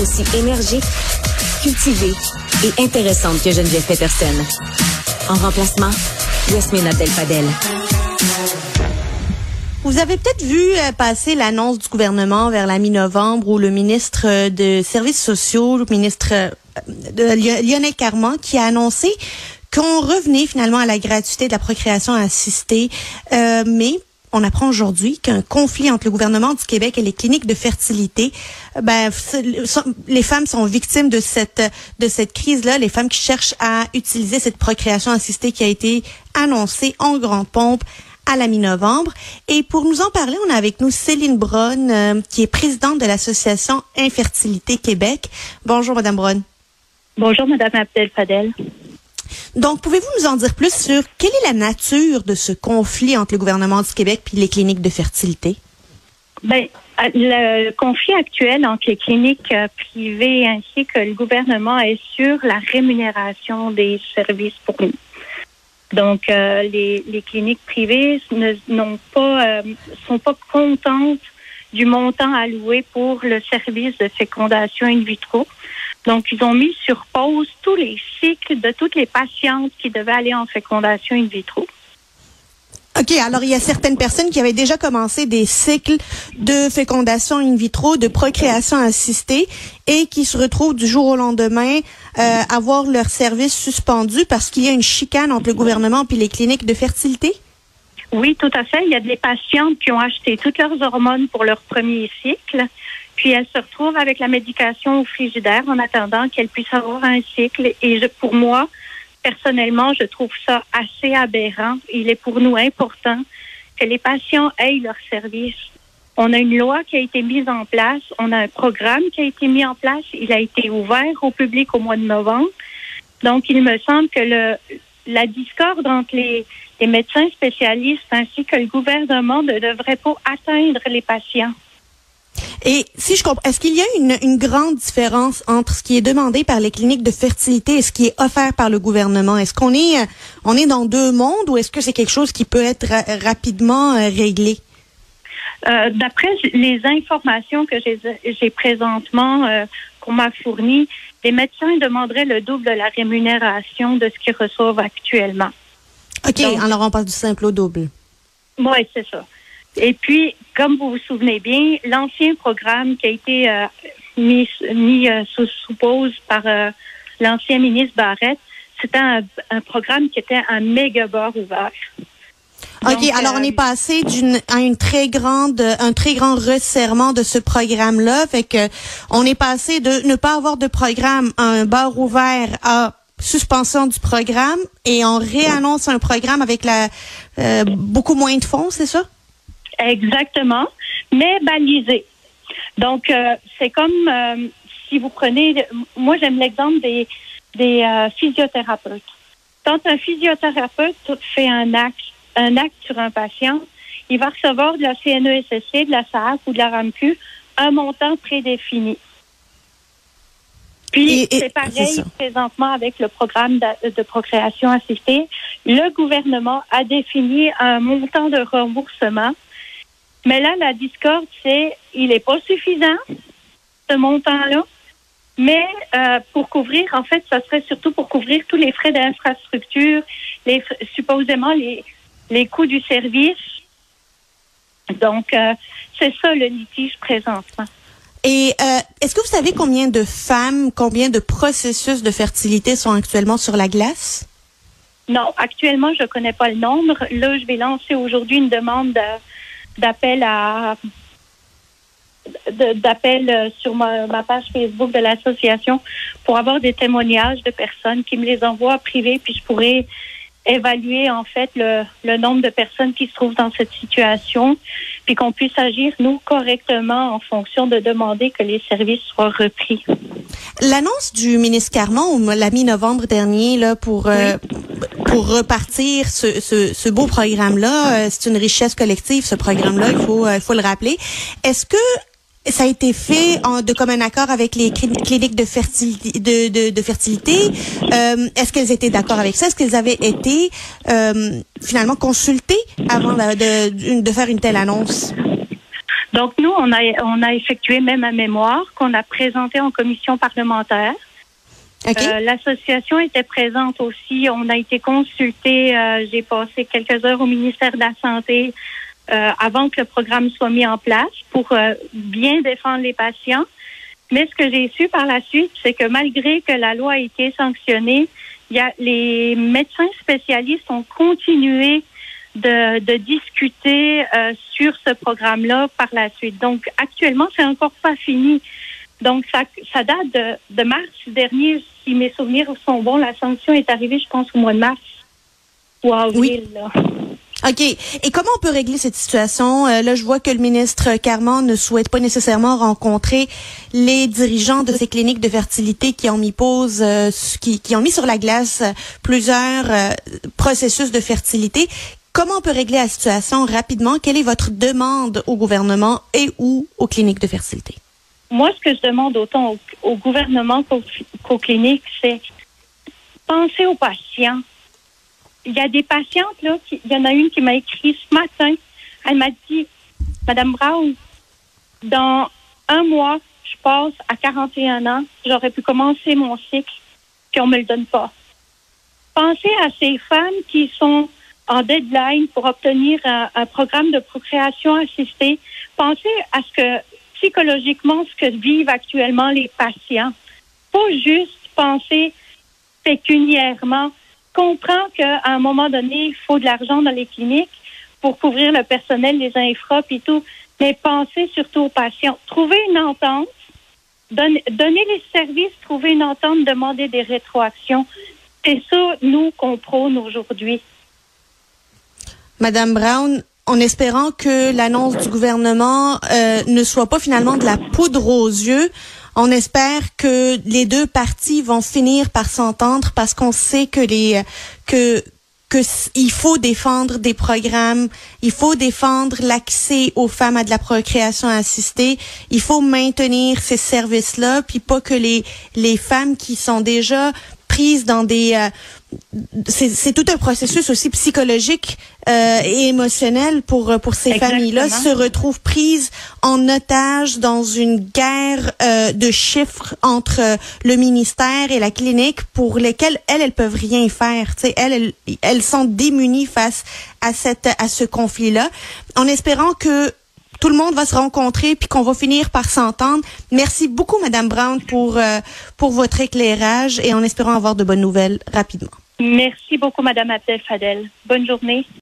aussi énergique, cultivée et intéressante que Geneviève Peterson. En remplacement, Yasmine Abdel-Fadel. Vous avez peut-être vu euh, passer l'annonce du gouvernement vers la mi-novembre où le ministre euh, de Services sociaux, le ministre euh, de Lionel Carman, qui a annoncé qu'on revenait finalement à la gratuité de la procréation assistée, mais on apprend aujourd'hui qu'un conflit entre le gouvernement du Québec et les cliniques de fertilité, ben, les femmes sont victimes de cette de cette crise-là, les femmes qui cherchent à utiliser cette procréation assistée qui a été annoncée en grande pompe à la mi-novembre. Et pour nous en parler, on a avec nous Céline Braun, euh, qui est présidente de l'association Infertilité Québec. Bonjour, Madame Braun. Bonjour, Madame Abdel-Fadel. Donc, pouvez-vous nous en dire plus sur quelle est la nature de ce conflit entre le gouvernement du Québec et les cliniques de fertilité? Ben, le conflit actuel entre les cliniques euh, privées ainsi que le gouvernement est sur la rémunération des services pour nous. Donc, euh, les, cliniques privées pas, euh, sont pas contentes du montant alloué pour le service de fécondation in vitro. Donc, ils ont mis sur pause tous les cycles de toutes les patientes qui devaient aller en fécondation in vitro. OK, alors il y a certaines personnes qui avaient déjà commencé des cycles de fécondation in vitro, de procréation assistée et qui se retrouvent du jour au lendemain euh, avoir leur service suspendu parce qu'il y a une chicane entre le gouvernement et les cliniques de fertilité? Oui, tout à fait. Il y a des patientes qui ont acheté toutes leurs hormones pour leur premier cycle, puis elles se retrouvent avec la médication au frigidaire en attendant qu'elles puissent avoir un cycle. Et je, pour moi, personnellement, je trouve ça assez aberrant. Il est pour nous important que les patients aient leur service. On a une loi qui a été mise en place, on a un programme qui a été mis en place, il a été ouvert au public au mois de novembre. Donc, il me semble que le, la discorde entre les, les médecins spécialistes ainsi que le gouvernement ne devrait pas atteindre les patients. Et si je comprends, est-ce qu'il y a une, une, grande différence entre ce qui est demandé par les cliniques de fertilité et ce qui est offert par le gouvernement? Est-ce qu'on est, euh, on est dans deux mondes ou est-ce que c'est quelque chose qui peut être rapidement euh, réglé? Euh, D'après les informations que j'ai présentement euh, qu'on m'a fournies, les médecins demanderaient le double de la rémunération de ce qu'ils reçoivent actuellement. OK, alors on passe du simple au double. Oui, c'est ça. Et puis, comme vous vous souvenez bien, l'ancien programme qui a été euh, mis, mis euh, sous, sous, pause par euh, l'ancien ministre Barrette, c'était un, un, programme qui était un méga bord ouvert. OK, alors on est passé d'une à une très grande un très grand resserrement de ce programme là, fait que on est passé de ne pas avoir de programme à un bar ouvert à suspension du programme et on réannonce un programme avec la beaucoup moins de fonds, c'est ça? Exactement, mais balisé. Donc, euh, c'est comme euh, si vous prenez, moi j'aime l'exemple des, des euh, physiothérapeutes. Quand un physiothérapeute fait un acte, un acte sur un patient, il va recevoir de la CNESSC, de la SAAC ou de la RAMQ un montant prédéfini. Puis, c'est pareil présentement avec le programme de, de, procréation assistée. Le gouvernement a défini un montant de remboursement mais là, la discorde, c'est il n'est pas suffisant, ce montant-là. Mais euh, pour couvrir, en fait, ça serait surtout pour couvrir tous les frais d'infrastructure, les supposément les, les coûts du service. Donc, euh, c'est ça le litige présentement. Et euh, est-ce que vous savez combien de femmes, combien de processus de fertilité sont actuellement sur la glace? Non, actuellement, je ne connais pas le nombre. Là, je vais lancer aujourd'hui une demande de d'appel à d'appel euh, sur ma, ma, page Facebook de l'association pour avoir des témoignages de personnes qui me les envoient privés, puis je pourrais évaluer en fait le, le nombre de personnes qui se trouvent dans cette situation, puis qu'on puisse agir nous correctement en fonction de demander que les services soient repris. L'annonce du ministre Carmon la mi-novembre dernier là pour euh, pour repartir ce, beau programme là, euh, c'est une richesse collective ce programme là, il faut euh, il faut le rappeler. Est-ce que ça a été fait en, de commun accord avec les cliniques de fertilité. De, fertilité? Euh, Est-ce qu'elles étaient d'accord avec ça? Est-ce qu'elles avaient été finalement consultées avant de, faire une telle annonce? Donc nous, on a effectué même un mémoire qu'on a présenté en commission parlementaire. Euh, l'association était présente aussi. On a été consulté. Euh, j'ai passé quelques heures au ministère de la Santé euh, avant que le programme soit mis en place pour bien défendre les patients. Mais ce que j'ai su par la suite, c'est que malgré que la loi a été sanctionnée, y a les médecins spécialistes ont continué de, de discuter sur ce programme-là par la suite. Donc actuellement, c'est encore pas fini. Donc, ça, ça date de, de, mars dernier, si mes souvenirs sont bons. La sanction est arrivée, je pense, au mois de mars ou avril. OK. Et comment on peut régler cette situation? Euh, là, je vois que le ministre Carman ne souhaite pas nécessairement rencontrer les dirigeants de ces cliniques de fertilité qui ont mis pause, euh, qui, qui, ont mis sur la glace plusieurs euh, processus de fertilité. Comment on peut régler la situation rapidement? Quelle est votre demande au gouvernement et ou aux cliniques de fertilité? Moi, ce que je demande autant au, gouvernement qu'aux cliniques, c'est penser aux patients. Il y a des patientes, là, il y en a une qui m'a écrit ce matin. Elle m'a dit, Madame Brown, dans un mois, je passe à 41 ans, j'aurais pu commencer mon cycle, puis on me le donne pas. Pensez à ces femmes qui sont en deadline pour obtenir un, un programme de procréation assistée. Pensez à ce que psychologiquement ce que vivent actuellement les patients. Pas juste penser pécuniairement. Comprends qu'à un moment donné, il faut de l'argent dans les cliniques pour couvrir le personnel, les infra et tout, mais penser surtout aux patients. Trouver une entente, donner, donner les services, trouver une entente, demander des rétroactions. C'est ça, nous, qu'on prône aujourd'hui. Madame Brown, en espérant que l'annonce du gouvernement euh, ne soit pas finalement de la poudre aux yeux. On espère que les deux parties vont finir par s'entendre parce qu'on sait que les que que il faut défendre des programmes, il faut défendre l'accès aux femmes à de la procréation assistée, il faut maintenir ces services-là, puis pas que les les femmes qui sont déjà prises dans des euh, c'est tout un processus aussi psychologique euh, et émotionnel pour pour ces familles-là se retrouvent prises en otage dans une guerre euh, de chiffres entre le ministère et la clinique pour lesquelles elles elles peuvent rien faire. Tu sais, elles, elles elles sont démunies face à cette à ce conflit-là, en espérant que tout le monde va se rencontrer puis qu'on va finir par s'entendre. Merci beaucoup, Madame Brown, pour euh, pour votre éclairage et en espérant avoir de bonnes nouvelles rapidement. Merci beaucoup, Madame Abdel Fadel. Bonne journée.